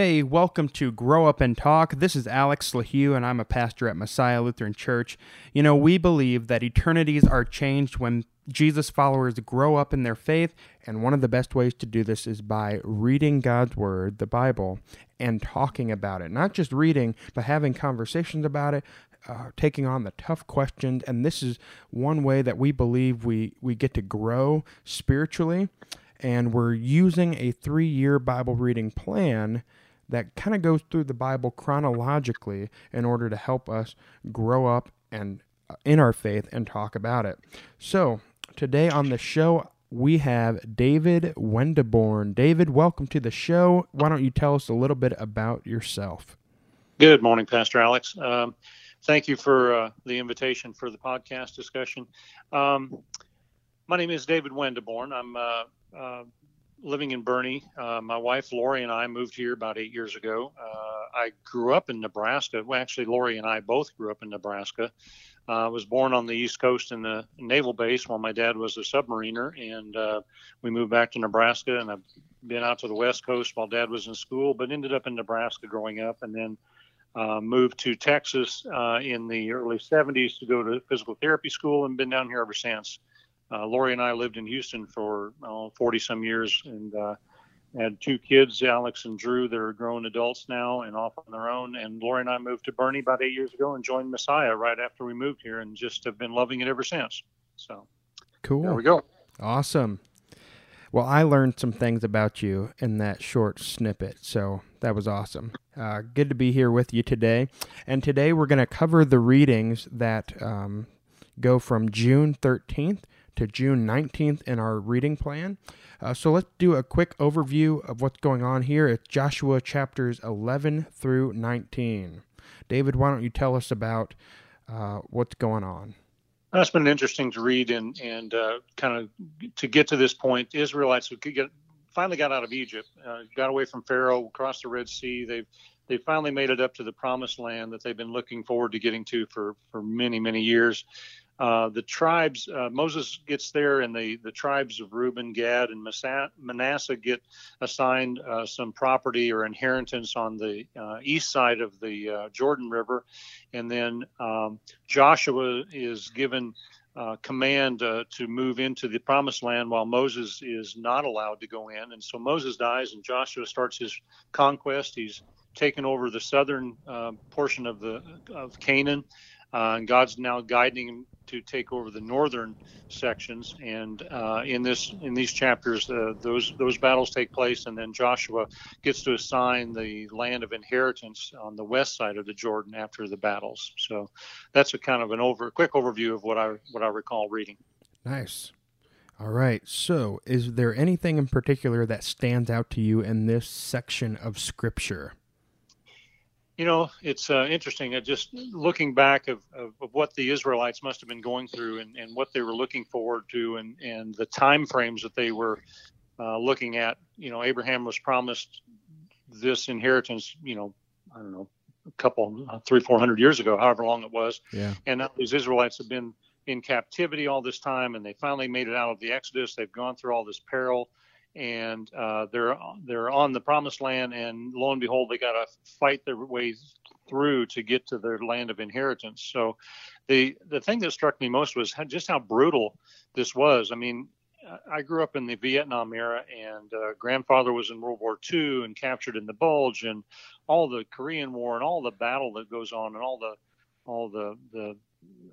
Hey, welcome to Grow Up and Talk. This is Alex LaHue, and I'm a pastor at Messiah Lutheran Church. You know, we believe that eternities are changed when Jesus followers grow up in their faith, and one of the best ways to do this is by reading God's Word, the Bible, and talking about it. Not just reading, but having conversations about it, uh, taking on the tough questions. And this is one way that we believe we, we get to grow spiritually. And we're using a three year Bible reading plan that kind of goes through the Bible chronologically in order to help us grow up and uh, in our faith and talk about it. So, today on the show, we have David Wendeborn. David, welcome to the show. Why don't you tell us a little bit about yourself? Good morning, Pastor Alex. Um, thank you for uh, the invitation for the podcast discussion. Um, my name is David Wendeborn. I'm uh, uh, living in Boerne. Uh, my wife Lori and I moved here about eight years ago. Uh, I grew up in Nebraska. Well, actually, Lori and I both grew up in Nebraska. I uh, was born on the East Coast in the naval base while my dad was a submariner, and uh, we moved back to Nebraska. And I've been out to the West Coast while dad was in school, but ended up in Nebraska growing up, and then uh, moved to Texas in the early 70s to go to physical therapy school, and been down here ever since. Uh, Lori and I lived in Houston for 40 some years, and uh, had two kids, Alex and Drew. They're grown adults now and off on their own. And Lori and I moved to Boerne about eight years ago and joined Messiah right after we moved here, and just have been loving it ever since. So, cool. There we go. Awesome. Well, I learned some things about you in that short snippet, so that was awesome. Uh, good to be here with you today. And today we're going to cover the readings that um, go from June 13th to June 19th in our reading plan. Uh, so let's do a quick overview of what's going on here. It's Joshua chapters 11 through 19. David, why don't you tell us about uh, what's going on? That's been interesting to read and and uh, kind of to get to this point. Israelites could get finally got out of Egypt, uh, got away from Pharaoh, crossed the Red Sea. They've they finally made it up to the promised land that they've been looking forward to getting to for for many many years. Uh, the tribes, uh, Moses gets there, and the, the tribes of Reuben, Gad, and Manasseh get assigned uh, some property or inheritance on the uh, east side of the uh, Jordan River. And then um, Joshua is given uh, command to move into the promised land while Moses is not allowed to go in. And so Moses dies, and Joshua starts his conquest. He's taken over the southern portion of the of Canaan. Uh, and God's now guiding him to take over the northern sections. And uh, in this in these chapters, uh, those those battles take place, and then Joshua gets to assign the land of inheritance on the west side of the Jordan after the battles. So that's a kind of an over quick overview of what I what I recall reading. Nice. All right. So, is there anything in particular that stands out to you in this section of Scripture? You know, it's uh, interesting. Uh, just looking back of, of, of, what the Israelites must have been going through and, and what they were looking forward to and, and the time frames that they were uh, looking at. You know, Abraham was promised this inheritance, you know, I don't know, a couple, uh, three, four hundred years ago, however long it was. Yeah. And now these Israelites have been in captivity all this time and they finally made it out of the Exodus. They've gone through all this peril and uh, they're they're on the promised land, and lo and behold, they got to fight their way through to get to their land of inheritance. So, the the thing that struck me most was how, just how brutal this was. I mean, I grew up in the Vietnam era, and uh, grandfather was in World War II and captured in the Bulge, and all the Korean War and all the battle that goes on, and all the all the the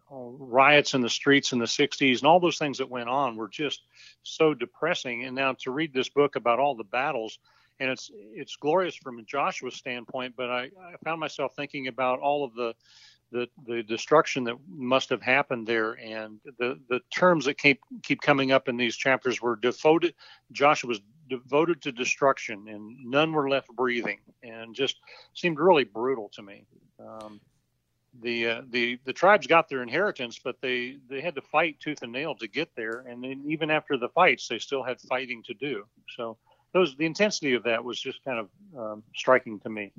riots in the streets in the 60s and all those things that went on were just so depressing. And now to read this book about all the battles, and it's it's glorious from Joshua's standpoint, but I, I found myself thinking about all of the the, the destruction that must have happened there and the, the terms that keep keep coming up in these chapters were devoted Joshua was devoted to destruction and none were left breathing and just seemed really brutal to me um, the uh, the the tribes got their inheritance, but they they had to fight tooth and nail to get there, and then even after the fights, they still had fighting to do. So those the intensity of that was just kind of um, striking to me.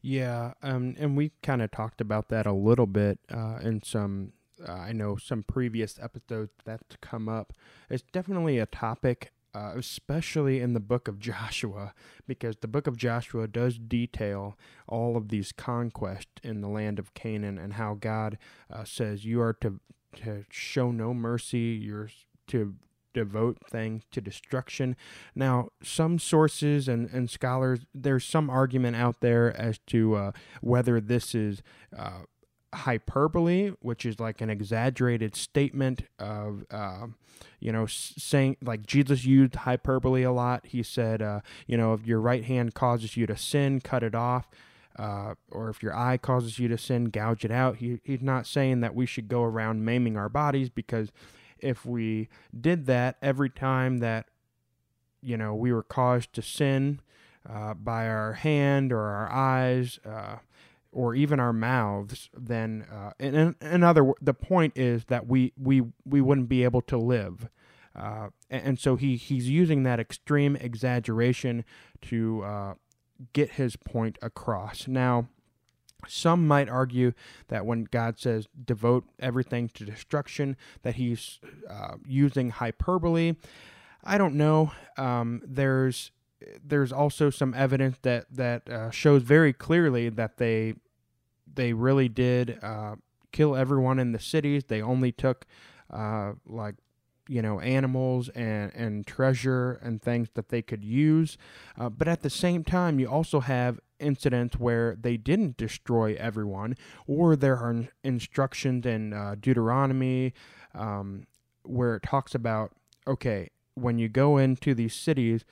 Yeah, um, and we kind of talked about that a little bit uh, in some. Uh, I know some previous episodes that's come up. It's definitely a topic uh, especially in the book of Joshua, because the book of Joshua does detail all of these conquests in the land of Canaan and how God uh, says you are to to show no mercy, you're to devote things to destruction. Now, some sources and, and scholars, there's some argument out there as to uh, whether this is uh, hyperbole, which is like an exaggerated statement of, uh, you know, saying like Jesus used hyperbole a lot. He said, uh, you know, if your right hand causes you to sin, cut it off. Uh, or if your eye causes you to sin, gouge it out. He, he's not saying that we should go around maiming our bodies because if we did that every time that, you know, we were caused to sin uh, by our hand or our eyes, uh, or even our mouths, then uh, in, in other the point is that we we we wouldn't be able to live. Uh, and, so he he's using that extreme exaggeration to uh, get his point across. Now, some might argue that when God says devote everything to destruction, that he's uh, using hyperbole. I don't know. Um, there's there's also some evidence that that uh, shows very clearly that they they really did uh, kill everyone in the cities. They only took uh, like you know animals and and treasure and things that they could use. Uh, but at the same time, you also have incidents where they didn't destroy everyone, or there are instructions in uh, Deuteronomy um, where it talks about okay, when you go into these cities,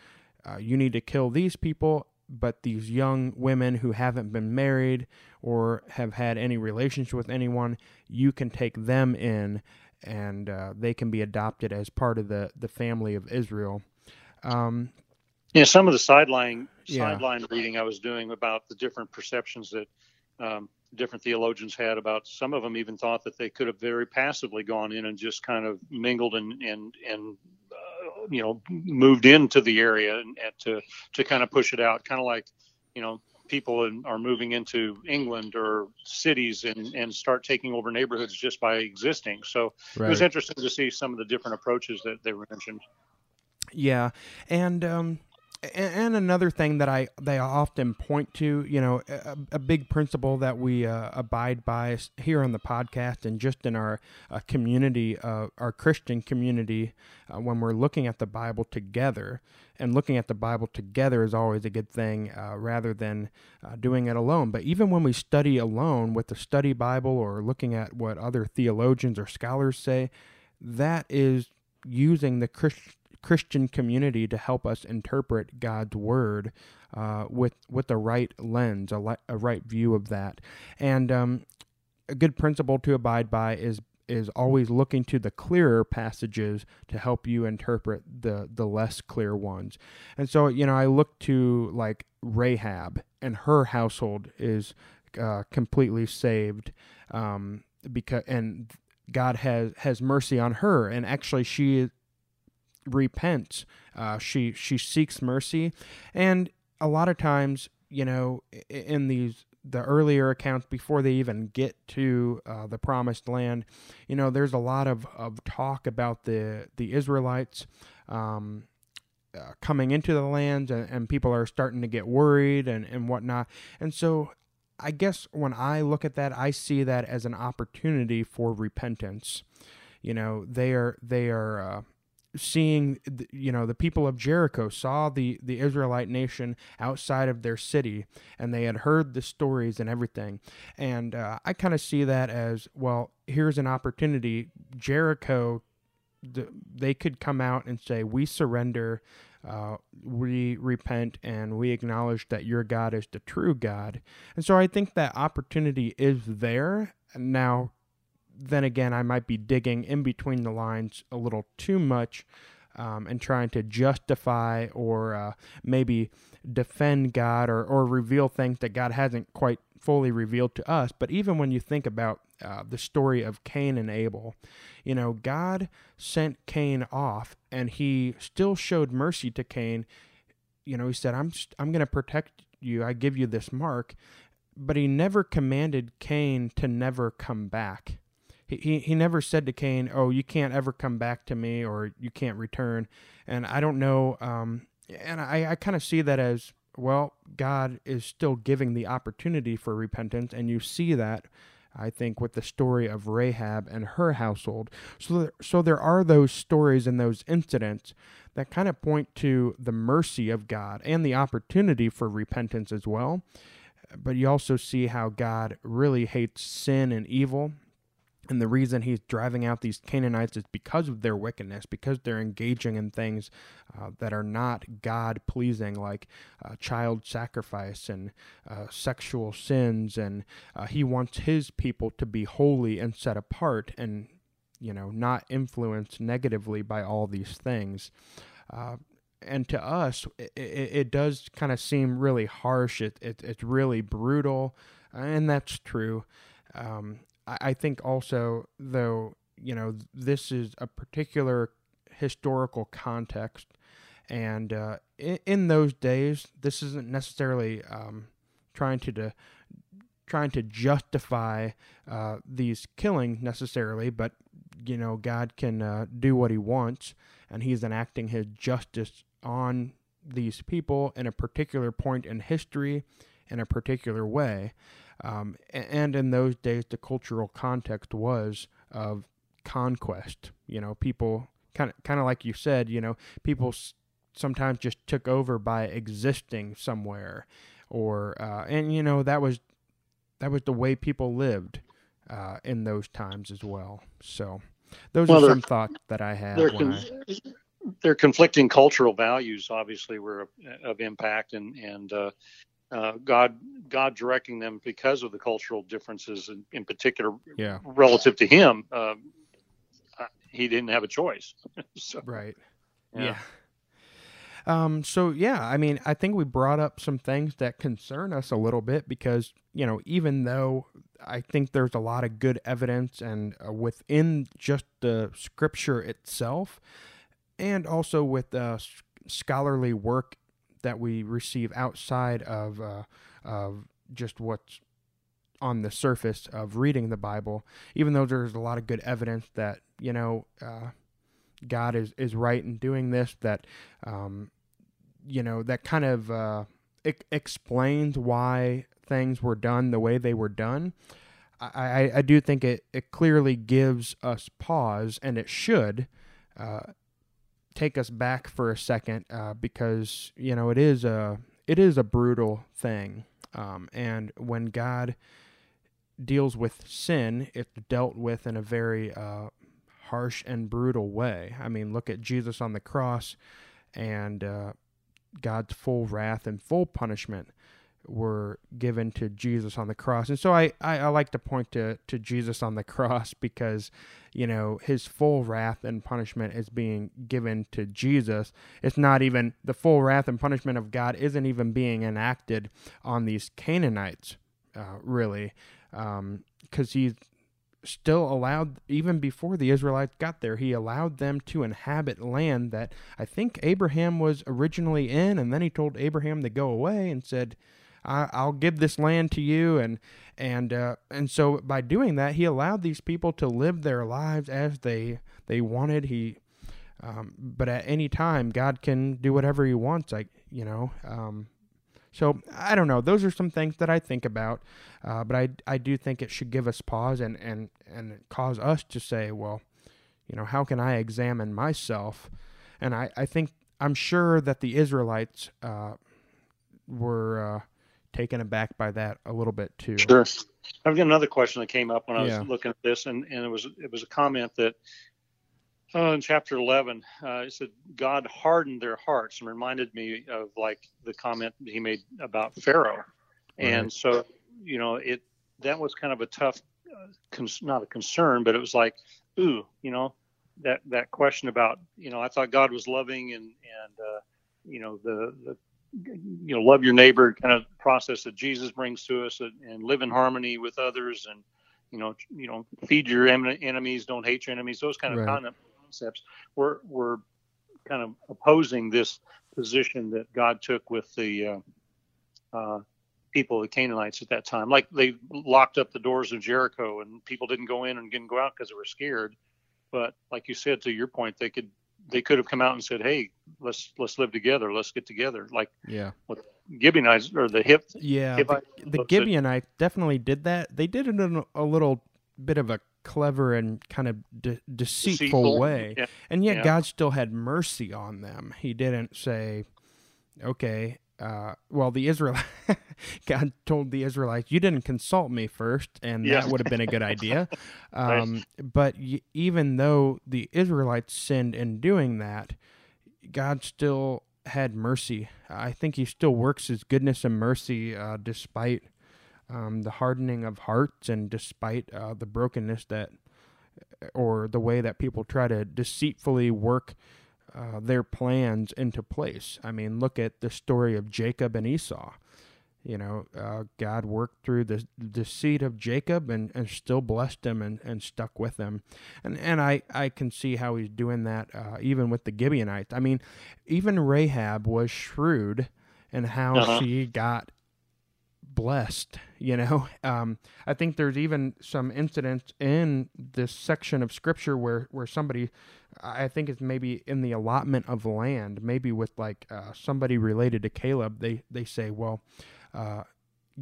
uh, you need to kill these people but these young women who haven't been married or have had any relationship with anyone, you can take them in and uh, they can be adopted as part of the, the family of Israel. Um, yeah, some of the sideline yeah. sideline reading I was doing about the different perceptions that um, different theologians had about some of them even thought that they could have very passively gone in and just kind of mingled and and and you know moved into the area and, and to to kind of push it out, kind of like you know people in, are moving into England or cities and, and start taking over neighborhoods just by existing. So right. it was interesting to see some of the different approaches that they were mentioned. Yeah, and um, and another thing that I they often point to, you know, a, a big principle that we uh, abide by here on the podcast and just in our uh, community, uh, our Christian community, uh, when we're looking at the Bible together. And looking at the Bible together is always a good thing, uh, rather than uh, doing it alone. But even when we study alone with the study Bible or looking at what other theologians or scholars say, that is using the Christian Christian community to help us interpret God's word uh, with with the right lens, a, li- a right view of that. And um, a good principle to abide by is is always looking to the clearer passages to help you interpret the the less clear ones. And so, you know, I look to like Rahab and her household is uh, completely saved um, because and God has has mercy on her and actually she repents. Uh, she she seeks mercy, and a lot of times, you know, in these the earlier accounts before they even get to uh, the promised land, you know, there's a lot of, of talk about the the Israelites. Um, uh, coming into the land and, and, people are starting to get worried and, and whatnot. And so I guess when I look at that, I see that as an opportunity for repentance. You know, they are they are uh, seeing you know the people of Jericho saw the the Israelite nation outside of their city and they had heard the stories and everything. And uh, I kind of see that as well here's an opportunity. Jericho the, they could come out and say we surrender uh, we repent and we acknowledge that your God is the true God. And so I think that opportunity is there. Now then again, I might be digging in between the lines a little too much um, and trying to justify or uh, maybe defend God or, or reveal things that God hasn't quite fully revealed to us. But even when you think about uh, the story of Cain and Abel, you know, God sent Cain off and he still showed mercy to Cain. You know, he said, I'm, I'm going to protect you. I give you this mark. But he never commanded Cain to never come back he, he never said to Cain, "Oh, you can't ever come back to me, or you can't return." And I don't know, um, and I, I kind of see that as well. God is still giving the opportunity for repentance, and you see that. I think with the story of Rahab and her household. So, there, so there are those stories and those incidents that kind of point to the mercy of God and the opportunity for repentance as well. But you also see how God really hates sin and evil and the reason he's driving out these Canaanites is because of their wickedness, because they're engaging in things uh, that are not God pleasing, like uh, child sacrifice and uh, sexual sins. And uh, he wants his people to be holy and set apart and, you know, not influenced negatively by all these things. Uh, and to us, it, it, does kind of seem really harsh. It, it, it's really brutal, and that's true. Um, I think also, though, you know, this is a particular historical context. And uh, in, in, those days, this isn't necessarily um, trying to, to trying to justify uh, these killings necessarily, but you know God can uh, do what He wants, and He's enacting His justice on these people in a particular point in history, in a particular way. Um, and in those days, the cultural context was of conquest. You know, people kind of kind of like you said. You know, people s- sometimes just took over by existing somewhere, or uh, and you know that was that was the way people lived uh, in those times as well. So those well, are some thoughts that I had. Con- I... Their conflicting cultural values obviously were of, of impact, and and uh, uh, God God directing them because of the cultural differences, in, in particular, yeah. relative to Him. Uh, he didn't have a choice. so, right. Yeah. yeah. Um, so yeah, I mean, I think we brought up some things that concern us a little bit because you know, even though I think there's a lot of good evidence and uh, within just the scripture itself, and also with uh, scholarly work that we receive outside of uh, of just what's on the surface of reading the Bible, even though there's a lot of good evidence that you know uh, God is is right in doing this, that um, you know that kind of uh, explains why things were done the way they were done. I, I, do think it, it clearly gives us pause, and it should, uh, take us back for a second uh, because you know it is a it is a brutal thing, um, and when God deals with sin, it's dealt with in a very uh, harsh and brutal way. I mean, look at Jesus on the cross, and uh, God's full wrath and full punishment were given to Jesus on the cross. And so I, I, I, like to point to, to Jesus on the cross because, you know, his full wrath and punishment is being given to Jesus. It's not even the full wrath and punishment of God isn't even being enacted on these Canaanites, uh, really, because um, he's still allowed, even before the Israelites got there, he allowed them to inhabit land that I think Abraham was originally in. And then he told Abraham to go away and said, I, will give this land to you, and and uh, and so by doing that, he allowed these people to live their lives as they they wanted. He, um, but at any time, God can do whatever He wants. Like you know. Um, so I don't know. Those are some things that I think about, uh, but I I do think it should give us pause and and and cause us to say, well, you know, how can I examine myself? And I I think I'm sure that the Israelites uh, were uh, taken aback by that a little bit too. Sure. I've got another question that came up when I was yeah. looking at this, and, and it was it was a comment that uh, in chapter 11 uh, it said God hardened their hearts and reminded me of like the comment he made about Pharaoh, right. and so you know it that was kind of a tough, uh, cons- not a concern, but it was like, ooh, you know, that that question about you know I thought God was loving and and uh, you know the the you know love your neighbor kind of process that Jesus brings to us and, and live in harmony with others and you know you know feed your enemies don't hate your enemies those kind of right. concepts we're we're kind of opposing this position that God took with the uh, uh, people, the Canaanites at that time. Like they locked up the doors of Jericho and people didn't go in and didn't go out because they were scared. But like you said, to your point, they could they could have come out and said, "Hey, let's let's live together. Let's get together." Like yeah, what Gibeonites or the hip. Yeah, the, the Gibeonites definitely did that. They did it in a little bit of a clever and kind of de- deceitful, deceitful, way, yeah. and yet yeah. God still had mercy on them. He didn't say, "Okay, uh, well, the Israel God told the Israelites, "You didn't consult me first, and yeah. that would have been a good idea." Um, right. But y- even though the Israelites sinned in doing that, God still had mercy. I think He still works His goodness and mercy uh, despite um, the hardening of hearts and despite uh, the brokenness that, or the way that people try to deceitfully work uh, their plans into place. I mean, look at the story of Jacob and Esau. You know, uh, God worked through the the seed of Jacob and, and still blessed him and, and stuck with him. And and I, I can see how he's doing that uh, even with the Gibeonites. I mean, even Rahab was shrewd in how uh-huh. she got blessed you know um, i think there's even some incidents in this section of scripture where where somebody i think it's maybe in the allotment of land maybe with like uh, somebody related to caleb they they say well uh,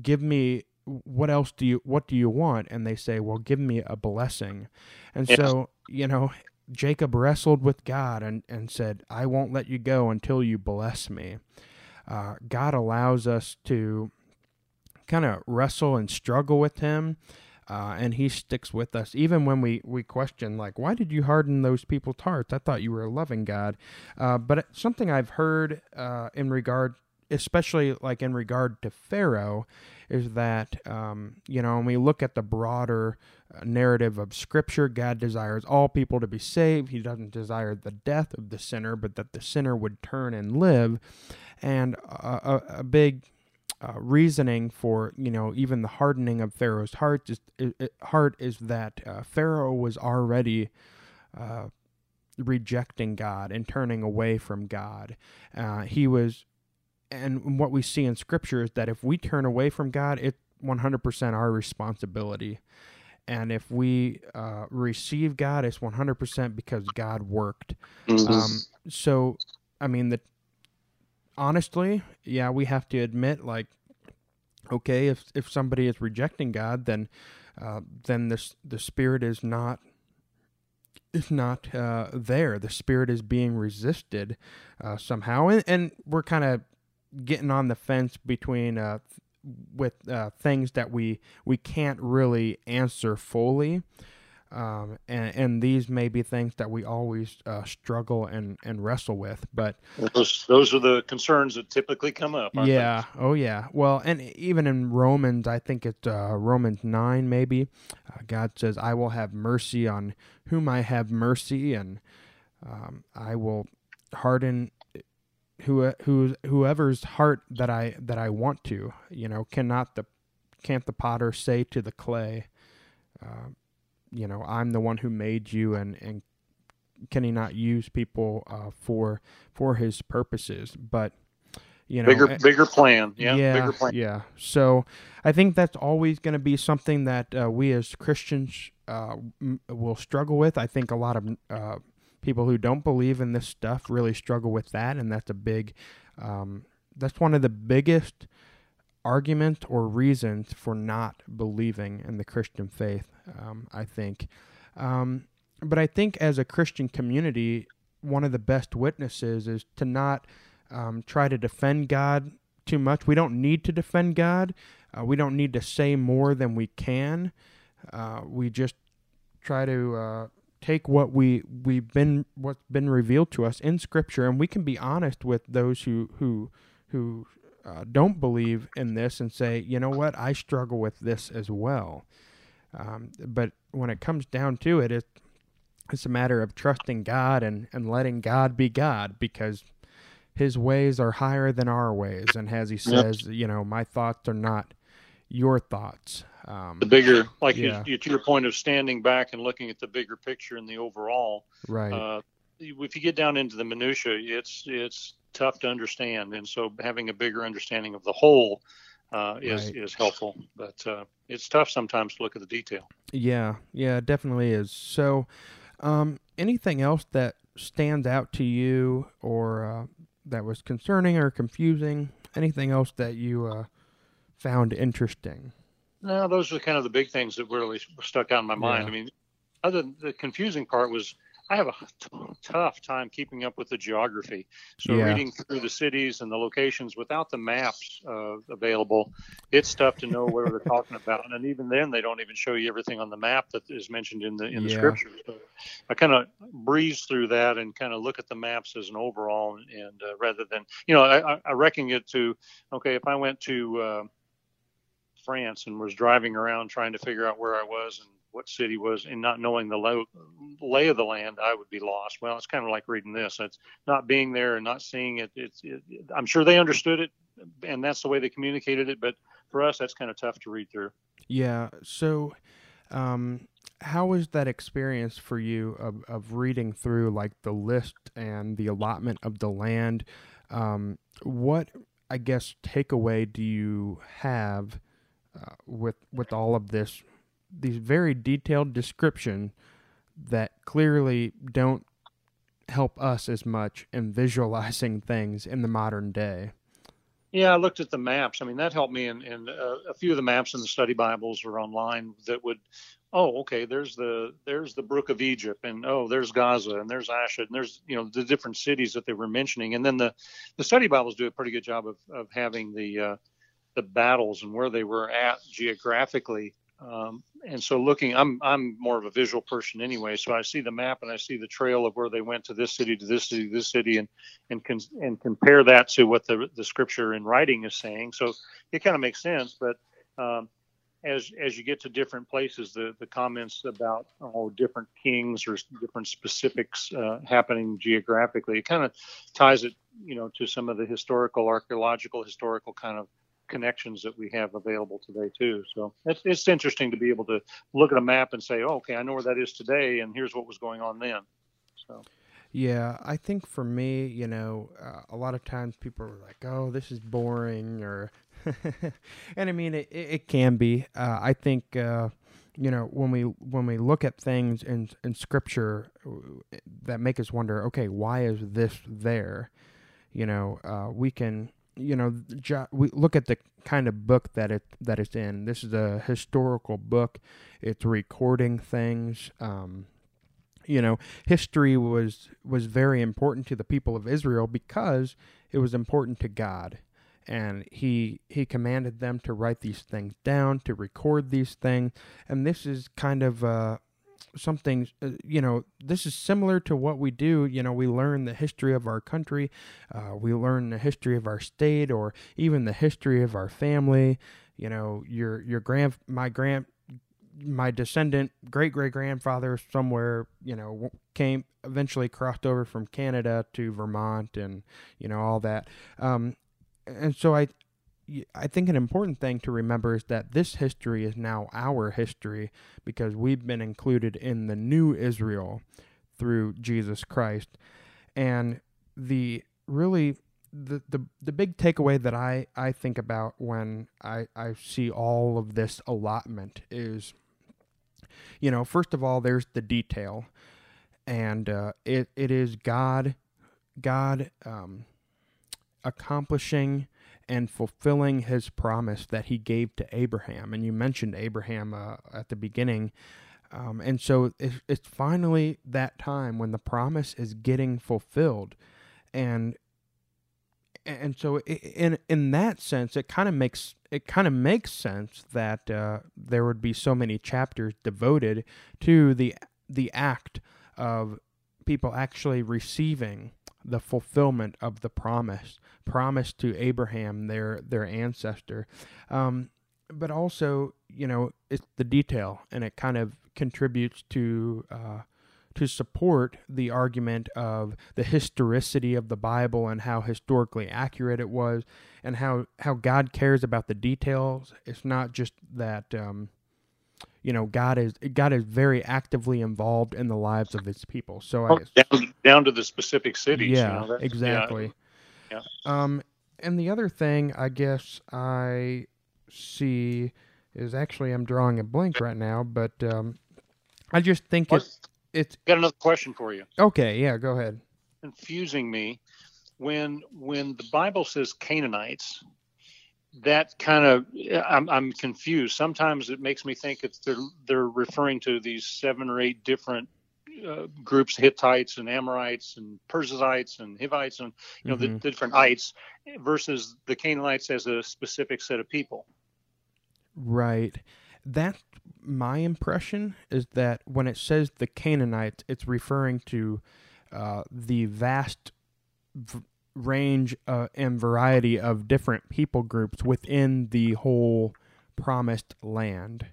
give me what else do you what do you want and they say well give me a blessing and yes. so you know jacob wrestled with god and and said i won't let you go until you bless me uh, god allows us to kind of wrestle and struggle with him. Uh, and he sticks with us even when we, we question like why did you harden those people's hearts? I thought you were a loving god. Uh, but something i've heard uh, in regard especially like in regard to pharaoh is that um, you know when we look at the broader uh, narrative of scripture god desires all people to be saved. He doesn't desire the death of the sinner but that the sinner would turn and live. And a, a, a big uh, reasoning for you know even the hardening of Pharaoh's heart is, heart is that uh, Pharaoh was already uh, rejecting God and turning away from God. Uh, he was, and what we see in Scripture is that if we turn away from God, it's 100% our responsibility. And if we uh, receive God, it's 100% because God worked. Mm-hmm. Um, so, I mean, the honestly, yeah, we have to admit, like, okay, if if somebody is rejecting God, then uh, then this the spirit is not is not uh, there. The spirit is being resisted uh, somehow, and, and we're kind of getting on the fence between uh, with uh, things that we we can't really answer fully. Um, and, and these may be things that we always uh, struggle and, and wrestle with. But those those are the concerns that typically come up. Yeah. They? Oh yeah. Well, and even in Romans, I think it's uh, Romans nine maybe. Uh, God says, "I will have mercy on whom I have mercy, and um, I will harden." Who, who whoever's heart that I that I want to, you know, cannot the can't the potter say to the clay, uh, you know, I'm the one who made you, and and can he not use people uh, for for his purposes? But you know, bigger bigger plan, yeah, yeah, bigger plan. yeah. So I think that's always going to be something that uh, we as Christians uh, m- will struggle with. I think a lot of uh, people who don't believe in this stuff really struggle with that, and that's a big. Um, that's one of the biggest argument or reasons for not believing in the Christian faith, um, I think. Um, but I think as a Christian community, one of the best witnesses is to not um, try to defend God too much. We don't need to defend God. Uh, we don't need to say more than we can. Uh, we just try to uh, take what we we've been what's been revealed to us in Scripture, and we can be honest with those who who who uh, don't believe in this and say, you know what, I struggle with this as well. Um, but when it comes down to it, it, it's a matter of trusting God and, and letting God be God because his ways are higher than our ways. And as he says, yep. you know, my thoughts are not your thoughts. Um, the bigger, like yeah. you, to your point of standing back and looking at the bigger picture and the overall. Right. Uh, if you get down into the minutia, it's it's tough to understand. And so having a bigger understanding of the whole uh, is Right. is helpful. But uh, it's tough sometimes to look at the detail. Yeah, yeah, it definitely is. So, um, anything else that stands out to you or uh, that was concerning or confusing? Anything else that you uh, found interesting? No, those are kind of the big things that really stuck out in my mind. Yeah. I mean, other the confusing part was I have a t- tough time keeping up with the geography. So Yeah. reading through the cities and the locations without the maps uh, available, it's tough to know where they're talking about. And even then, they don't even show you everything on the map that is mentioned in the in the Yeah. scripture. So I kind of breeze through that and kind of look at the maps as an overall, and, and uh, rather than you know, I, I- I reckon it to okay, if I went to uh, France and was driving around trying to figure out where I was and what city was and not knowing the lay of the land, I would be lost. Well, it's kind of like reading this. It's not being there and not seeing it. It's, it, I'm sure they understood it and that's the way they communicated it. But for us, that's kind of tough to read through. Yeah. So, um, how was that experience for you of, of reading through like the list and the allotment of the land? Um, what I guess takeaway do you have uh, with with all of this? These very detailed description that clearly don't help us as much in visualizing things in the modern day. Yeah, I looked at the maps. I mean, that helped me. And in, uh, a few of the maps in the study Bibles are online that would, oh, okay, there's the there's the Brook of Egypt, and oh, there's Gaza, and there's Ashdod, and there's you know the different cities that they were mentioning. And then the the study Bibles do a pretty good job of of having the uh, the battles and where they were at geographically. Um, and so looking, I'm I'm more of a visual person anyway. So I see the map and I see the trail of where they went to this city, to this city, this city, and and con- and compare that to what the the scripture in writing is saying. So it kind of makes sense. But um, as as you get to different places, the the comments about oh different kings or different specifics uh, happening geographically, it kind of ties it you know to some of the historical, archaeological, historical kind of connections that we have available today too. So it's it's interesting to be able to look at a map and say, oh, okay, I know where that is today, and here's what was going on then. So. Yeah, I think for me, you know, uh, a lot of times people are like, "Oh, this is boring," or, and I mean, it, it can be. Uh, I think, uh, you know, when we when we look at things in in Scripture uh, that make us wonder, okay, why is this there? You know, uh, we can, you know, jo- we look at the kind of book that it that it's in. This is a historical book. It's recording things. Um, you know history was was very important to the people of Israel because it was important to God and he he commanded them to write these things down to record these things and this is kind of uh something uh, you know this is similar to what we do you know we learn the history of our country uh, we learn the history of our state or even the history of our family. You know your your grand my grand my descendant great great grandfather somewhere you know came eventually crossed over from Canada to Vermont and you know all that. Um, and so I I think an important thing to remember is that this history is now our history because we've been included in the new Israel through Jesus Christ. And the really the, the the big takeaway that I, I think about when I, I see all of this allotment is you know, first of all, there's the detail, and uh, it it is God, God um, accomplishing and fulfilling His promise that He gave to Abraham. And you mentioned Abraham uh, at the beginning, um, and so it's, it's finally that time when the promise is getting fulfilled, and and so in in that sense, it kind of makes it kind of makes sense that uh, there would be so many chapters devoted to the the act of people actually receiving the fulfillment of the promise promised to Abraham, their their ancestor. Um, but also, you know, it's the detail, and it kind of contributes to uh, to support the argument of the historicity of the Bible and how historically accurate it was, and how how God cares about the details. It's not just that. Um, you know, God is God is very actively involved in the lives of His people. So I, down, down to the specific cities. yeah, you know, exactly. Yeah. Um, and the other thing, I guess I see is actually I'm drawing a blank right now, but um, I just think it's it's got another question for you. Okay, yeah, go ahead. Confusing me when when the Bible says Canaanites, that kind of I'm I'm confused. Sometimes it makes me think it's they're they're referring to these seven or eight different uh, groups Hittites and Amorites and Perizzites and Hivites and you know mm-hmm. the, the, different ites versus the Canaanites as a specific set of people. Right. That my impression is that when it says the Canaanites, it's referring to uh, the vast v- range uh, and variety of different people groups within the whole promised land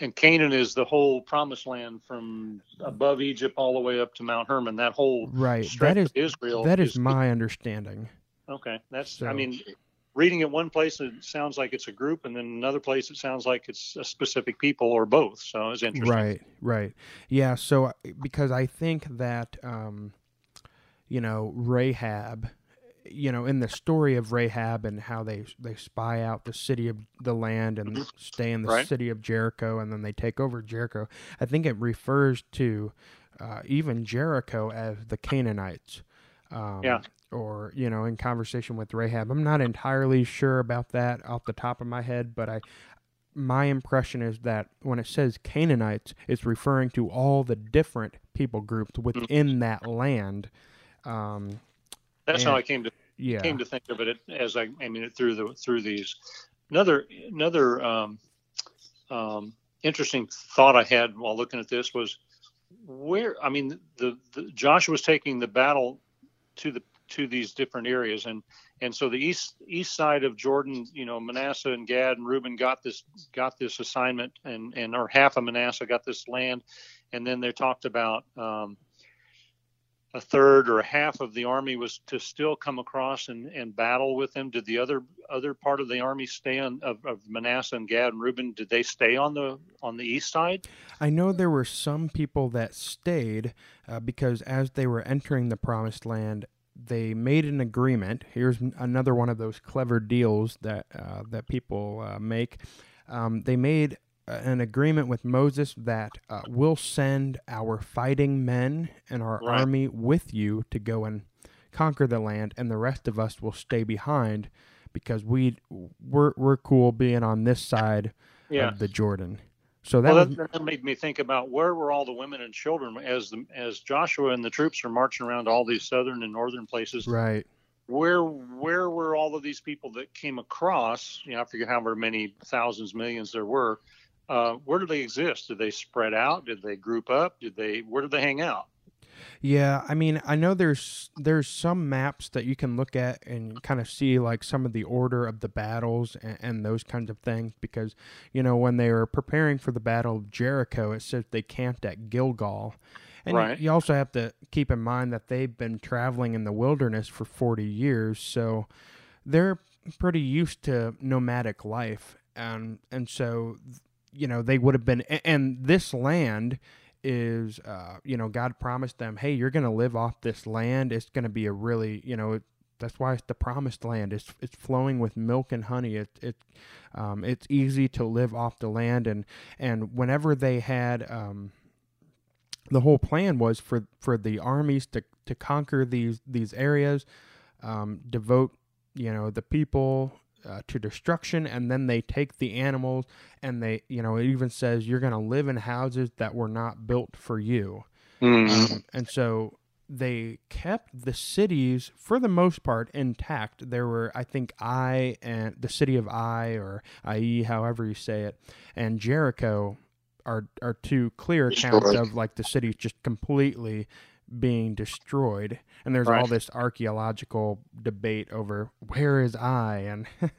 and Canaan is the whole promised land from above Egypt all the way up to Mount Hermon. That whole right that is Israel. That is, is my understanding. Okay, that's. So. I mean, reading it one place it sounds like it's a group, and then another place it sounds like it's a specific people or both. So it's interesting. Right, right, yeah. So because I think that, um, you know, Rahab you know, in the story of Rahab and how they they spy out the city of the land and mm-hmm. stay in the right. city of Jericho, and then they take over Jericho. I think it refers to uh, even Jericho as the Canaanites. Um, yeah. Or you know, in conversation with Rahab, I'm not entirely sure about that off the top of my head, but I, my impression is that when it says Canaanites, it's referring to all the different people groups mm-hmm. within that land. Um, that's and, how I came to yeah. came to think of it as I, I mean through the through these. Another another um, um, interesting thought I had while looking at this was where I mean the, the Joshua was taking the battle to the to these different areas and and so the east east side of Jordan, you know, Manasseh and Gad and Reuben got this got this assignment and and or half of Manasseh got this land, and then they talked about um, a third or a half of the army was to still come across and, and battle with them? Did the other other part of the army stay on of, of Manasseh and Gad and Reuben? Did they stay on the on the east side? I know there were some people that stayed uh, because as they were entering the promised land, they made an agreement. Here's another one of those clever deals that uh, that people uh, make. Um, they made an agreement with Moses that uh, we'll send our fighting men and our right. army with you to go and conquer the land, and the rest of us will stay behind because we we're we're cool being on this side yeah. of the Jordan. So that, well, that, that, made me think about where were all the women and children as the, as Joshua and the troops are marching around all these southern and northern places. Right. Where where were all of these people that came across? You know, I forget how many thousands, millions there were uh, where do they exist? Did they spread out? Did they group up? Did they where did they hang out? Yeah, I mean, I know there's there's some maps that you can look at and kind of see like some of the order of the battles and, and, those kinds of things because you know when they were preparing for the battle of Jericho, it says they camped at Gilgal. And right. you also have to keep in mind that they've been traveling in the wilderness for 40 years, so they're pretty used to nomadic life and and so you know they would have been and this land is uh, you know god promised them hey you're going to live off this land. It's going to be a really you know that's why it's the promised land. It's it's flowing with milk and honey. It it um, it's easy to live off the land. And and whenever they had um, the whole plan was for for the armies to to conquer these these areas um, devote you know the people uh, to destruction and then they take the animals and they you know it even says you're going to live in houses that were not built for you. Mm. um, and so they kept the cities for the most part intact. There were i think i and the city of I or ie however you say it and jericho are are two clear accounts of like the city just completely being destroyed and there's right. all this archaeological debate over where is Ai and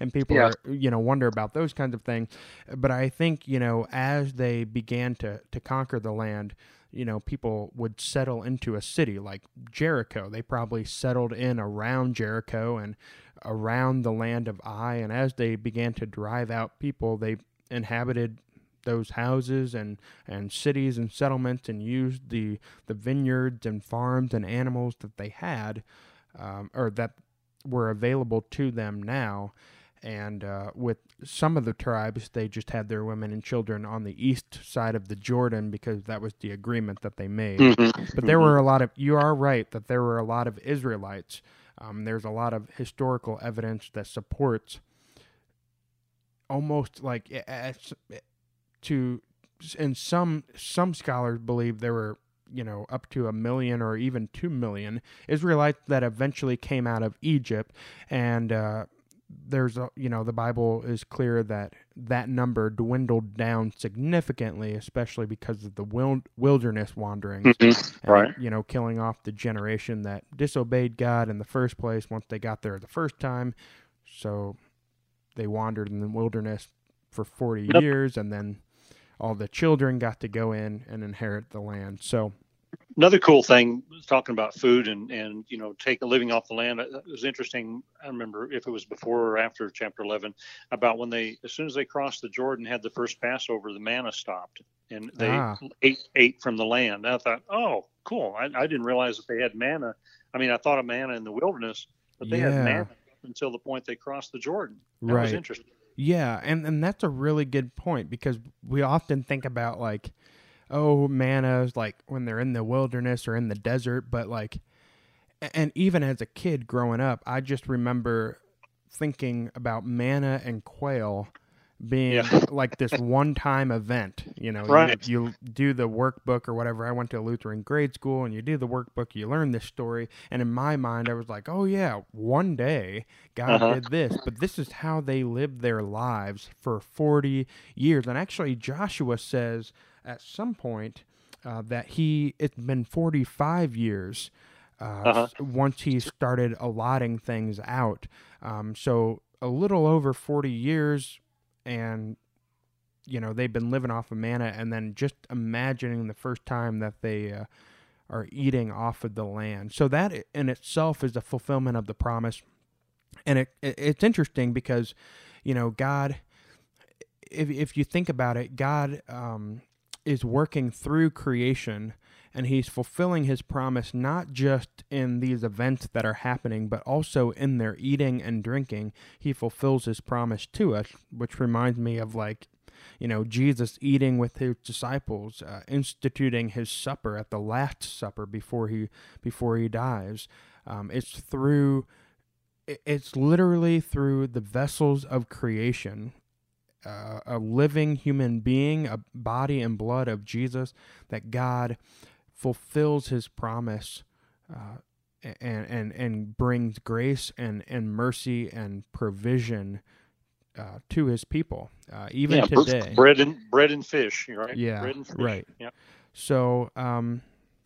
and people yeah. are you know wonder about those kinds of things but i think you know as they began to to conquer the land you know people would settle into a city like jericho they probably settled in around jericho and around the land of ai and as they began to drive out people they inhabited those houses and, and cities and settlements and used the, the vineyards and farms and animals that they had um, or that were available to them now. and uh, with some of the tribes, they just had their women and children on the east side of the Jordan because that was the agreement that they made. Mm-hmm. But there were a lot of, you are right, that there were a lot of Israelites. Um, there's a lot of historical evidence that supports almost like to, and some some scholars believe there were you know up to a million or even two million Israelites that eventually came out of Egypt, and uh, there's a you know the Bible is clear that that number dwindled down significantly, especially because of the wil- wilderness wanderings, Mhm. and, Right. You know, killing off the generation that disobeyed God in the first place once they got there the first time, so they wandered in the wilderness for forty Yep. years, and then all the children got to go in and inherit the land. So Another cool thing talking about food and and you know taking living off the land. It was interesting. I remember if it was before or after chapter eleven about when they as soon as they crossed the Jordan had the first Passover, the manna stopped and they Ah. ate ate from the land. And I thought, oh, cool. I, I didn't realize that they had manna. I mean, I thought of manna in the wilderness, but they Yeah. had manna until the point they crossed the Jordan. That was interesting. Yeah, and and that's a really good point because we often think about like, oh, manna's like when they're in the wilderness or in the desert, but like, and even as a kid growing up, I just remember thinking about manna and quail being Yeah. like this one-time event. You know, Right. you, you do the workbook or whatever. I went to a Lutheran grade school, and you do the workbook. You learn this story, and in my mind, I was like, oh yeah, one day God Uh-huh. did this, but this is how they lived their lives for 40 years. And actually, Joshua says at some point uh, that he it's been 45 years uh, Uh-huh. once he started allotting things out. Um, so a little over 40 years, and you know they've been living off of manna, and then just imagining the first time that they. Uh, are eating off of the land. So that in itself is a fulfillment of the promise and it it's interesting because you know God if if you think about it God um is working through creation and he's fulfilling his promise not just in these events that are happening but also in their eating and drinking. He fulfills his promise to us which reminds me of like you know Jesus eating with his disciples uh, instituting his supper at the last supper before he before he dies. Um, it's through it's literally through the vessels of creation uh, a living human being a body and blood of jesus that god fulfills his promise uh, and, and and brings grace and, and mercy and provision uh, to his people uh, even yeah, today bread and bread and fish, right? Yeah, bread and fish. right. Yeah. So, um,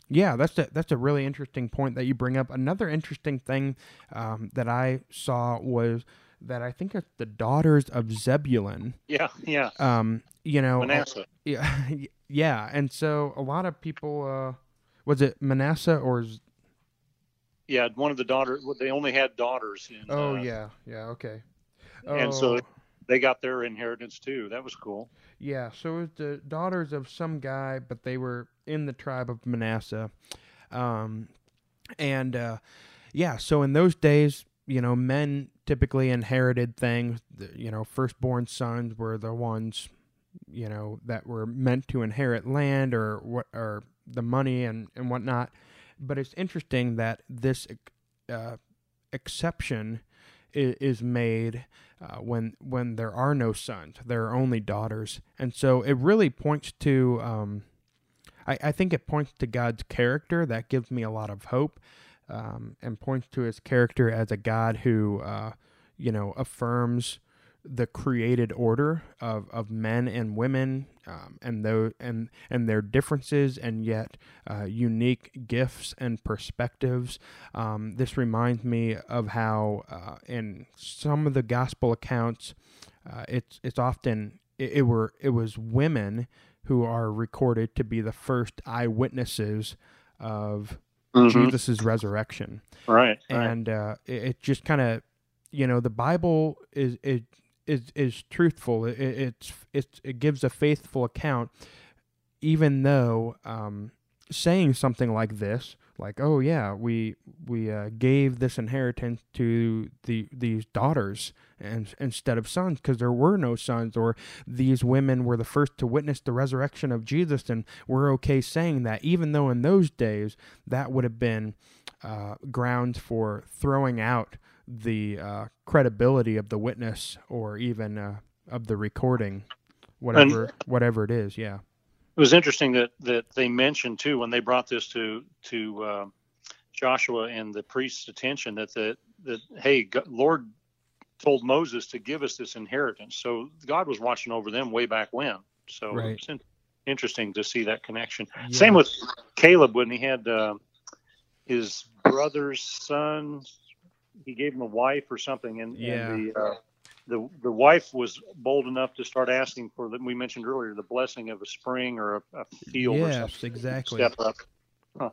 yeah, that's a that's a really interesting point that you bring up. Another interesting thing um, that I saw was that I think it's the daughters of Zebulun. Yeah, yeah. Um, you know, Manasseh. yeah, yeah, and so a lot of people. Uh, was it Manasseh or? Z- Yeah, one of the daughters. They only had daughters. In, Oh uh, yeah, yeah, okay. And so Oh, they got their inheritance too. That was cool. Yeah, so it was the daughters of some guy, but they were in the tribe of Manasseh. Um, and uh, yeah, so in those days, you know, men typically inherited things. You know, firstborn sons were the ones, you know, that were meant to inherit land or what or the money and and whatnot. But it's interesting that this uh, exception is, is made uh, when when there are no sons, there are only daughters, and so it really points to. Um, I, I think it points to God's character. That gives me a lot of hope, um, and points to His character as a God who, uh, you know, affirms the created order of, of men and women, um, and those and and their differences, and yet uh, unique gifts and perspectives. Um, this reminds me of how uh, in some of the gospel accounts, uh, it's it's often it, it were it was women who are recorded to be the first eyewitnesses of Jesus' resurrection Right. right. and uh, it, it just kind of you know the bible is is is, is truthful. It, it- it's it's it gives a faithful account even though um, saying something like this like, oh yeah, we we uh, gave this inheritance to the these daughters and instead of sons because there were no sons, or these women were the first to witness the resurrection of Jesus, and we're okay saying that, even though in those days that would have been uh, grounds for throwing out the uh, credibility of the witness or even uh, of the recording, whatever and whatever it is. Yeah, it was interesting that that they mentioned too when they brought this to to uh, Joshua and the priest's attention that the that hey God, Lord told Moses to give us this inheritance, so God was watching over them way back when. So right. it's in, interesting to see that connection. Same with Caleb when he had uh, his brother's son he gave him a wife or something, and, yeah. and the uh, the the wife was bold enough to start asking for the we mentioned earlier the blessing of a spring or a, a field. Yes, or something. exactly. Step up. Huh.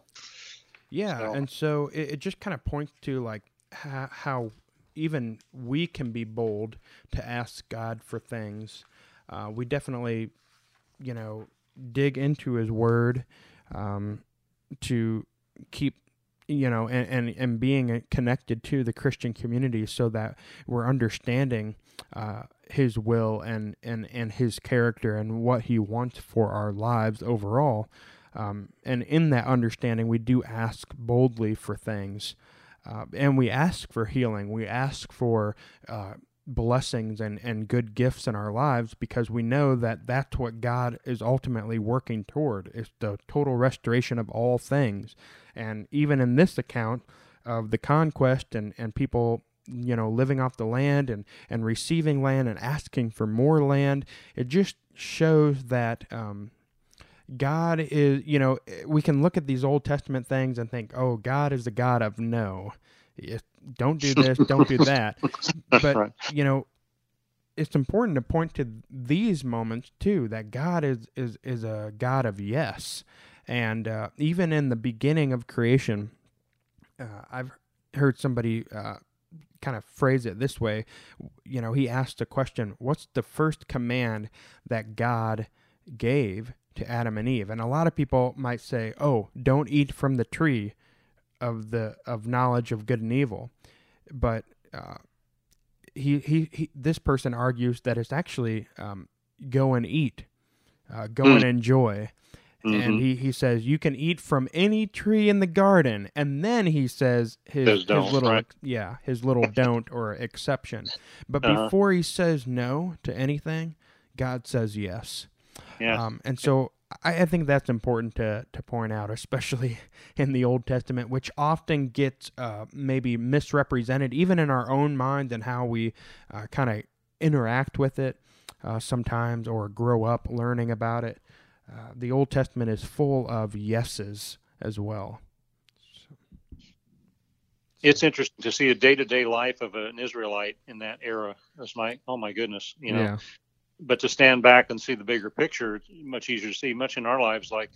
Yeah, so. and so it, it just kind of points to like how, how, even we can be bold to ask God for things. Uh, we definitely, you know, dig into His Word um, to keep you know, and, and, and being connected to the Christian community so that we're understanding uh, his will and, and, and his character and what he wants for our lives overall. Um, and in that understanding, we do ask boldly for things. Uh, and we ask for healing. We ask for uh, blessings and, and good gifts in our lives because we know that that's what God is ultimately working toward is the total restoration of all things. And even in this account of the conquest and, and people you know living off the land and, and receiving land and asking for more land, it just shows that um, God is you know we can look at these Old Testament things and think, oh, God is the God of no don't do this, don't do that. But right. you know, it's important to point to these moments too. That God is is is a God of yes, and uh, even in the beginning of creation, uh, I've heard somebody uh, kind of phrase it this way. You know, he asked a question: "What's the first command that God gave to Adam and Eve?" And a lot of people might say, "Oh, don't eat from the tree." of the of knowledge of good and evil, but uh, he, he he this person argues that it's actually um, go and eat, uh, go mm. and enjoy. Mm-hmm. And he, he says you can eat from any tree in the garden, and then he says his, his, little right? yeah his little don't or exception. But uh-huh. before he says no to anything, God says yes. Yeah. Um, and so I, I, think that's important to, to point out, especially in the Old Testament, which often gets uh, maybe misrepresented, even in our own minds and how we uh, kind of interact with it uh, sometimes or grow up learning about it. Uh, the Old Testament is full of yeses as well. It's interesting to see the day-to-day life of an Israelite in that era. That's my oh my goodness, you know. Yeah but to stand back and see the bigger picture, it's much easier to see. Much in our lives, like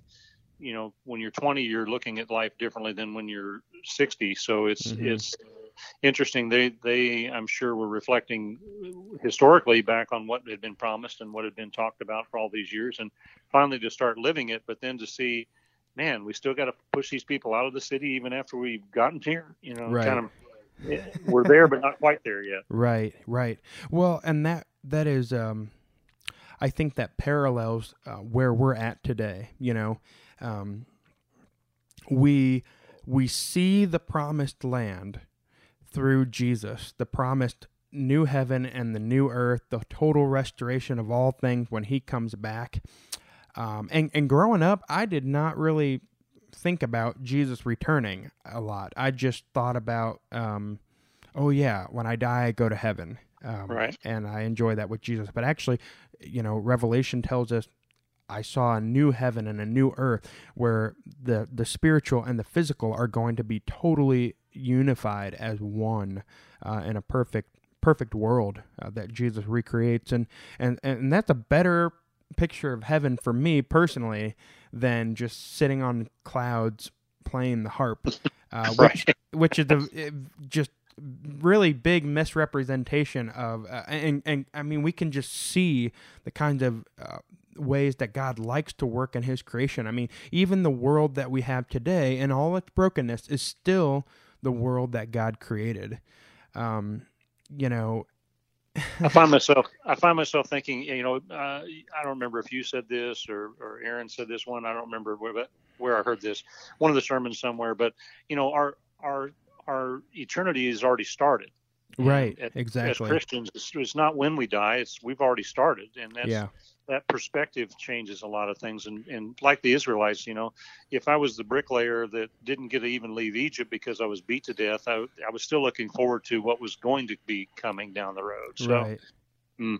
you know, when you're 20, you're looking at life differently than when you're 60. So it's mm-hmm. it's interesting. They they I'm sure were reflecting historically back on what had been promised and what had been talked about for all these years, and finally to start living it. But then to see, man, we still got to push these people out of the city even after we've gotten here. You know, right. kind of. We're there, but not quite there yet. Right, right. Well, and that that is um I think that parallels uh, where we're at today. You know, um, we we see the promised land through Jesus, the promised new heaven and the new earth, the total restoration of all things when He comes back. Um, and and growing up, I did not really think about Jesus returning a lot. I just thought about, um, oh yeah, when I die, I go to heaven. Um, right. And I enjoy that with Jesus. But actually, you know, Revelation tells us I saw a new heaven and a new earth where the the spiritual and the physical are going to be totally unified as one uh, in a perfect perfect world uh, that Jesus recreates and and and that's a better picture of heaven for me personally than just sitting on clouds playing the harp uh, which right. which is the, just really big misrepresentation of uh, and and I mean we can just see the kinds of uh, ways that God likes to work in His creation. I mean, even the world that we have today and all its brokenness is still the world that God created. Um, you know, I find myself I find myself thinking, you know, uh, I don't remember if you said this or, or Aaron said this one. I don't remember where where I heard this, one of the sermons somewhere. But you know, our our our eternity has already started. Right. exactly. As Christians, it's, it's, not when we die; it's we've already started, and that's yeah. that perspective changes a lot of things. And and like the Israelites, you know, if I was the bricklayer that didn't get to even leave Egypt because I was beat to death, I I was still looking forward to what was going to be coming down the road. So, right. Mm,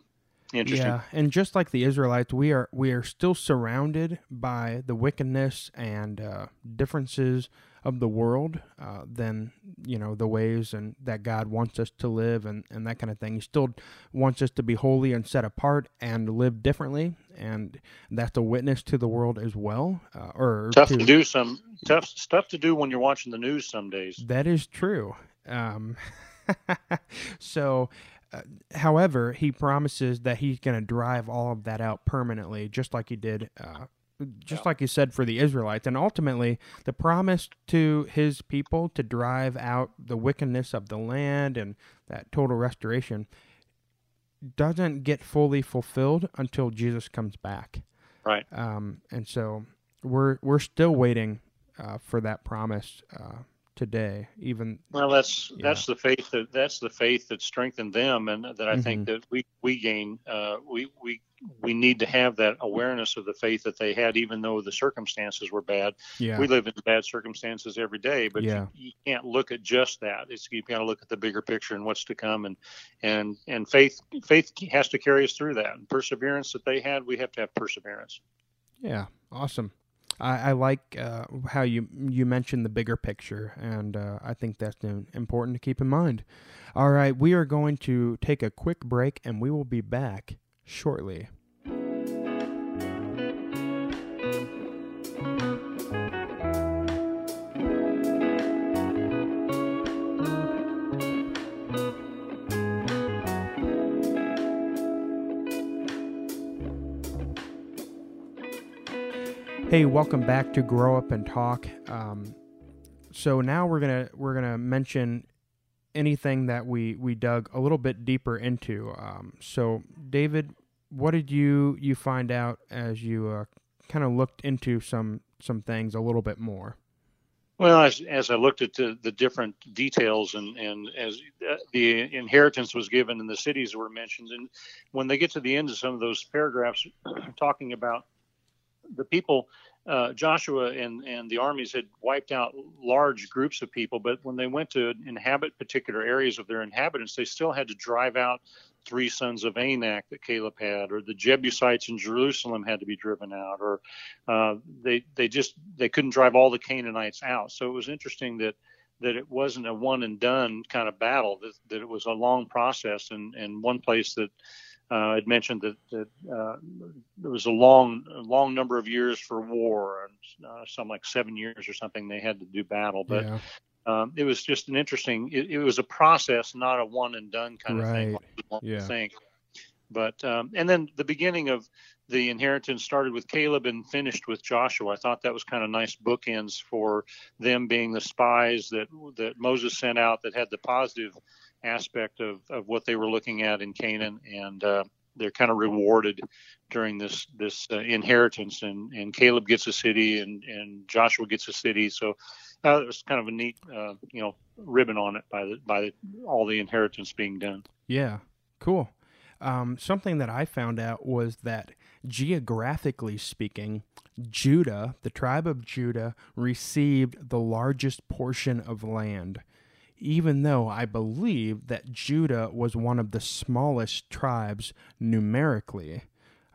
interesting. Yeah, and just like the Israelites, we are we are still surrounded by the wickedness and uh, differences of the world uh, than you know the ways and that God wants us to live and, and that kind of thing. He still wants us to be holy and set apart and live differently, and that's a witness to the world as well. Uh, or tough to, to, do some tough stuff to do when you're watching the news some days. That is true. Um, so. Uh, however, he promises that he's going to drive all of that out permanently, just like he did uh, just yeah. like he said for the Israelites, and ultimately the promise to his people to drive out the wickedness of the land and that total restoration doesn't get fully fulfilled until Jesus comes back. Right. Um, and so we're we're still waiting uh, for that promise uh, today. Even well, that's yeah. that's the faith that that's the faith that strengthened them, and that I mm-hmm. think that we we gain. Uh, we we we need to have that awareness of the faith that they had, even though the circumstances were bad. Yeah. We live in bad circumstances every day, but yeah. you, you, can't look at just that. It's you got to look at the bigger picture and what's to come, and and and faith faith has to carry us through that. And perseverance that they had, we have to have perseverance. Yeah, awesome. I, I like uh, how you you mentioned the bigger picture, and uh, I think that's important to keep in mind. All right, we are going to take a quick break, and we will be back shortly. Hey, welcome back to Grow Up and Talk. Um, so now we're gonna we're gonna mention anything that we we dug a little bit deeper into. Um, so, David, what did you you find out as you uh, kind of looked into some some things a little bit more? Well, as, as I looked at the, the different details and, and as uh, the inheritance was given and the cities were mentioned, and when they get to the end of some of those paragraphs talking about the people uh, Joshua and, and the armies had wiped out large groups of people, but when they went to inhabit particular areas of their inhabitants, they still had to drive out three sons of Anak that Caleb had, or the Jebusites in Jerusalem had to be driven out, or uh, they they just they couldn't drive all the Canaanites out. So it was interesting that that it wasn't a one and done kind of battle, that, that it was a long process, and, and one place that uh, had mentioned that, that uh, there was a long, long number of years for war, and uh, some like seven years or something they had to do battle. But yeah. um, it was just an interesting. It, it, was a process, not a one and done kind right. of thing. Yeah. Think. But um, and then the beginning of the inheritance started with Caleb and finished with Joshua. I thought that was kind of nice bookends for them being the spies that that Moses sent out that had the positive aspect of, of what they were looking at in Canaan, and uh, they're kind of rewarded during this this uh, inheritance. And, and Caleb gets a city, and, and Joshua gets a city. So uh, it was kind of a neat, uh, you know, ribbon on it by the by the, all the inheritance being done. Yeah, cool. Um, something that I found out was that geographically speaking, Judah, the tribe of Judah, received the largest portion of land even though I believe that Judah was one of the smallest tribes numerically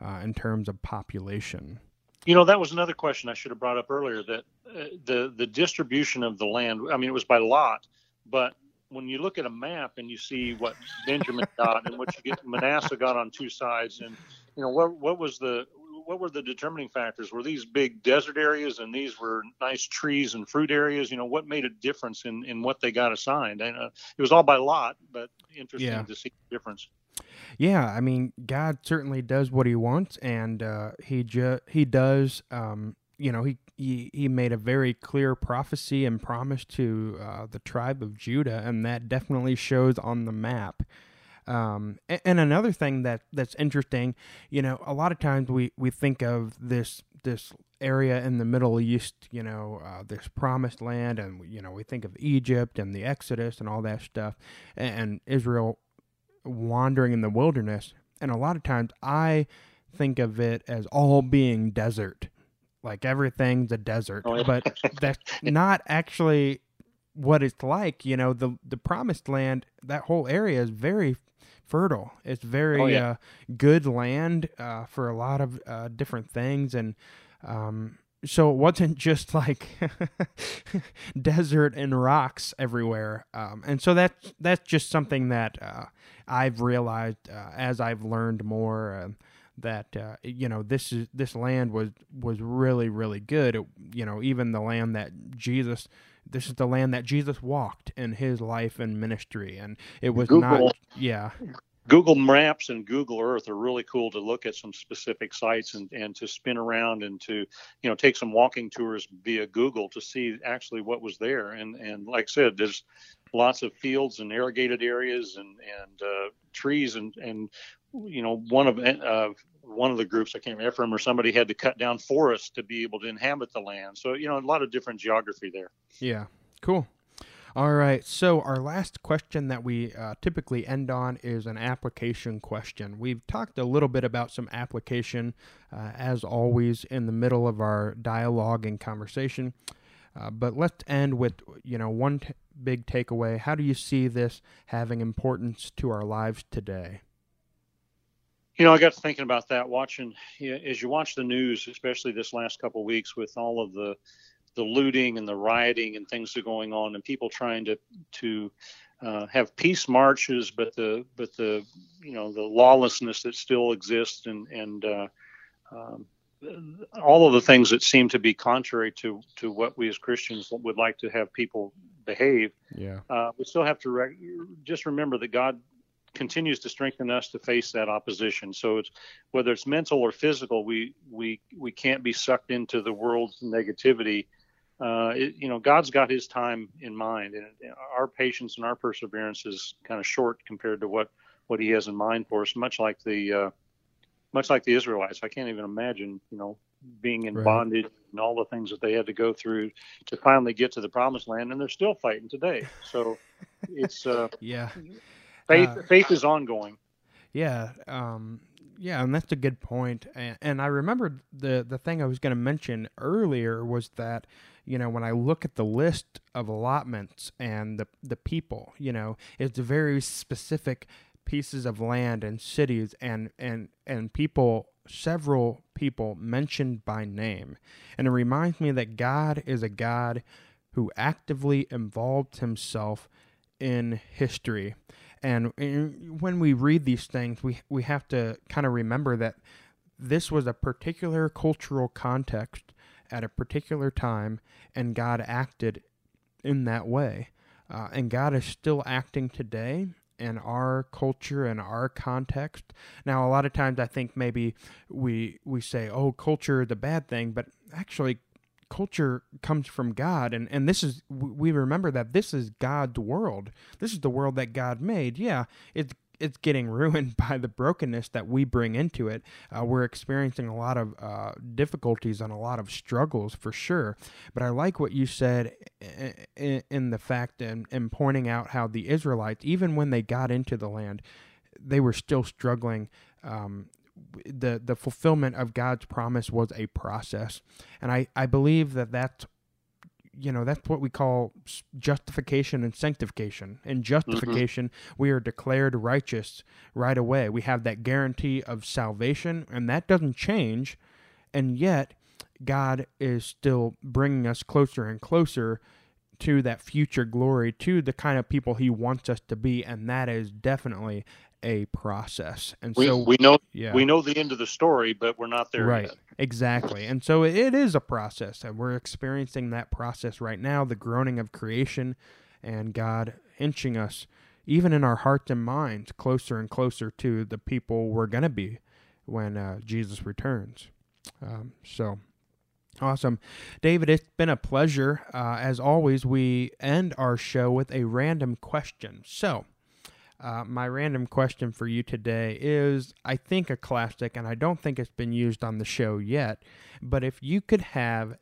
uh, in terms of population. You know, that was another question I should have brought up earlier. That uh, the the distribution of the land. I mean, it was by lot, but when you look at a map and you see what Benjamin got and what you get Manasseh got on two sides, and you know what what was the what were the determining factors? Were these big desert areas and these were nice trees and fruit areas? You know, what made a difference in, in what they got assigned? And uh, it was all by lot, but interesting yeah. to see the difference. Yeah, I mean, God certainly does what He wants, and uh, He ju- He does. Um, you know, he, he he made a very clear prophecy and promise to uh, the tribe of Judah, and that definitely shows on the map. Um, and, and, another thing that that's interesting, you know, a lot of times we we think of this this area in the Middle East, you know, uh, this promised land, and you know, we think of Egypt and the Exodus and all that stuff, and, and Israel wandering in the wilderness. And a lot of times I think of it as all being desert, like everything's a desert, oh, yeah. but that's not actually what it's like. You know, the the promised land, that whole area is very fertile. It's very oh, yeah. uh, good land uh, for a lot of uh, different things, and um, so it wasn't just like desert and rocks everywhere. Um, and so that's that's just something that uh, I've realized uh, as I've learned more. Um, that uh, you know this is this land was was really really good. It, you know even the land that Jesus this is the land that Jesus walked in his life and ministry, and it was Google, not. Yeah. Google Maps and Google Earth are really cool to look at some specific sites and, and to spin around and to you know take some walking tours via Google to see actually what was there. And and like I said, there's lots of fields and irrigated areas and and uh, trees and and you know one of uh, one of the groups I can't remember Ephraim or somebody had to cut down forests to be able to inhabit the land. So you know a lot of different geography there. Yeah, cool. All right. So our last question that we uh, typically end on is an application question. We've talked a little bit about some application, uh, as always, in the middle of our dialogue and conversation. Uh, but let's end with you know one t- big takeaway. How do you see this having importance to our lives today? You know, I got to thinking about that watching as you watch the news, especially this last couple of weeks with all of the the looting and the rioting and things that are going on, and people trying to to uh, have peace marches, but the but the you know the lawlessness that still exists and and uh, um, all of the things that seem to be contrary to to what we as Christians would like to have people behave. Yeah, uh, we still have to re- just remember that God continues to strengthen us to face that opposition. So it's whether it's mental or physical, we we we can't be sucked into the world's negativity uh, it, you know, God's got His time in mind, and our patience and our perseverance is kind of short compared to what what He has in mind for us. Much like the uh, much like the Israelites, I can't even imagine, you know, being in right. bondage and all the things that they had to go through to finally get to the promised land, and they're still fighting today. So it's uh, yeah, faith uh, faith is ongoing. Yeah, um, yeah, and that's a good point. And, and I remember the the thing I was going to mention earlier was that you know when I look at the list of allotments and the the people, you know, it's very specific pieces of land and cities and and and people several people mentioned by name and it reminds me that god is a god who actively involved himself in history and, when we read these things, we we have to kind of remember that this was a particular cultural context at a particular time, and God acted in that way. Uh, and God is still acting today in our culture and our context. Now, a lot of times I think maybe we we say, "Oh, culture a bad thing," but actually, culture comes from God and and this is we remember that this is God's world. This is the world that God made. Yeah, it's it's getting ruined by the brokenness that we bring into it. Uh, we're experiencing a lot of uh, difficulties and a lot of struggles for sure. But I like what you said in, in the fact and, and pointing out how the Israelites, even when they got into the land, they were still struggling um, the the fulfillment of God's promise was a process, and I I believe that that's you know that's what we call justification and sanctification. In justification mm-hmm. we are declared righteous right away. We have that guarantee of salvation and that doesn't change. And yet god is still bringing us closer and closer to that future glory to the kind of people he wants us to be and that is definitely a process. And we, so we know yeah. we know the end of the story, but we're not there right. Yet. Exactly. And so it is a process, and we're experiencing that process right now, the groaning of creation and God inching us even in our hearts and minds, closer and closer to the people we're going to be when uh, Jesus returns. Um, so awesome. David, it's been a pleasure. Uh, as always, we end our show with a random question. So, uh, my random question for you today is I think a classic, and I don't think it's been used on the show yet. But if you could have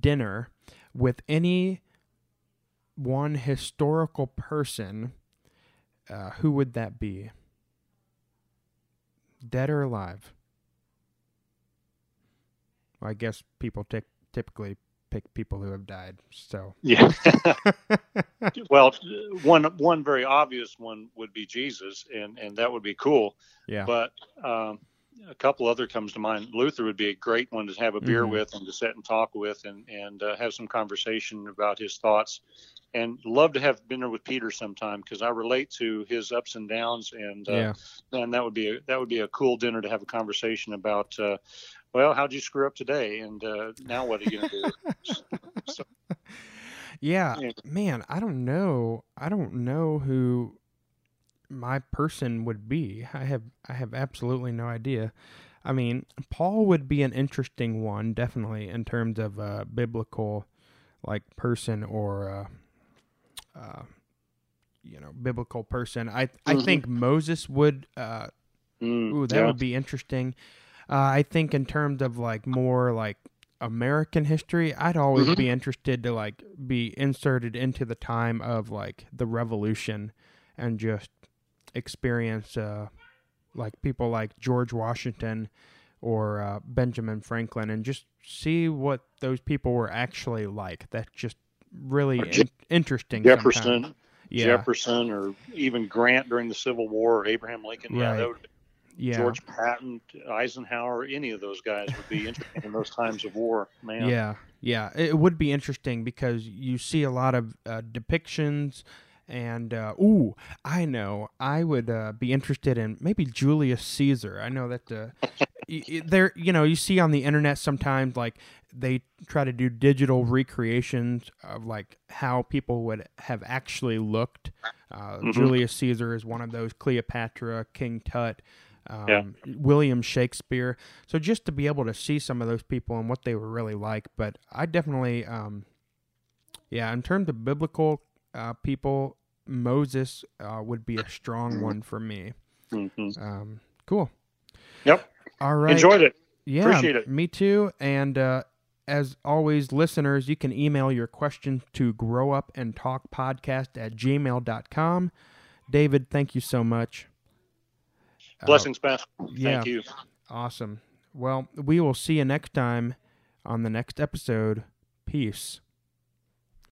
dinner with any one historical person, uh, who would that be? Dead or alive? Well, I guess people t- typically pick people who have died. So yeah. well, one one very obvious one would be Jesus, and and that would be cool. Yeah. But um, a couple other comes to mind. Luther would be a great one to have a beer mm-hmm. with and to sit and talk with and and uh, have some conversation about his thoughts. And love to have dinner with Peter sometime because I relate to his ups and downs, and uh, yeah. and that would be a that would be a cool dinner to have a conversation about uh, well, how'd you screw up today? And uh, now what are you going to do? so, yeah, yeah, man, I don't know. I don't know who my person would be. I have I have absolutely no idea. I mean, Paul would be an interesting one, definitely in terms of a biblical, like person or, uh, uh, you know, biblical person. I mm-hmm. I think Moses would. Uh, mm, ooh, that yeah. would be interesting. Uh, I think in terms of like more like American history, I'd always mm-hmm. be interested to like be inserted into the time of like the revolution and just experience uh, like people like George Washington or uh, Benjamin Franklin and just see what those people were actually like. That's just really in- interesting. Jefferson, yeah. Jefferson, or even Grant during the Civil War, or Abraham Lincoln. Right. Yeah, that would yeah. George Patton, Eisenhower, any of those guys would be interesting in those times of war, man. Yeah, yeah, it would be interesting because you see a lot of uh, depictions. And uh, ooh, I know I would uh, be interested in maybe Julius Caesar. I know that uh, there, you know, you see on the internet sometimes like they try to do digital recreations of like how people would have actually looked. Uh, mm-hmm. Julius Caesar is one of those. Cleopatra, King Tut um, yeah. William Shakespeare. So just to be able to see some of those people and what they were really like. But I definitely, um, yeah, in terms of biblical uh, people, Moses uh, would be a strong mm-hmm. one for me. Mm-hmm. Um, cool. Yep. All right. Enjoyed it. Yeah. Appreciate it. Me too. And uh, as always, listeners, you can email your questions to growupandtalkpodcast at gmail.com. David, thank you so much. Blessings, uh, Pastor. Yeah, Thank you. Awesome. Well, we will see you next time on the next episode. Peace.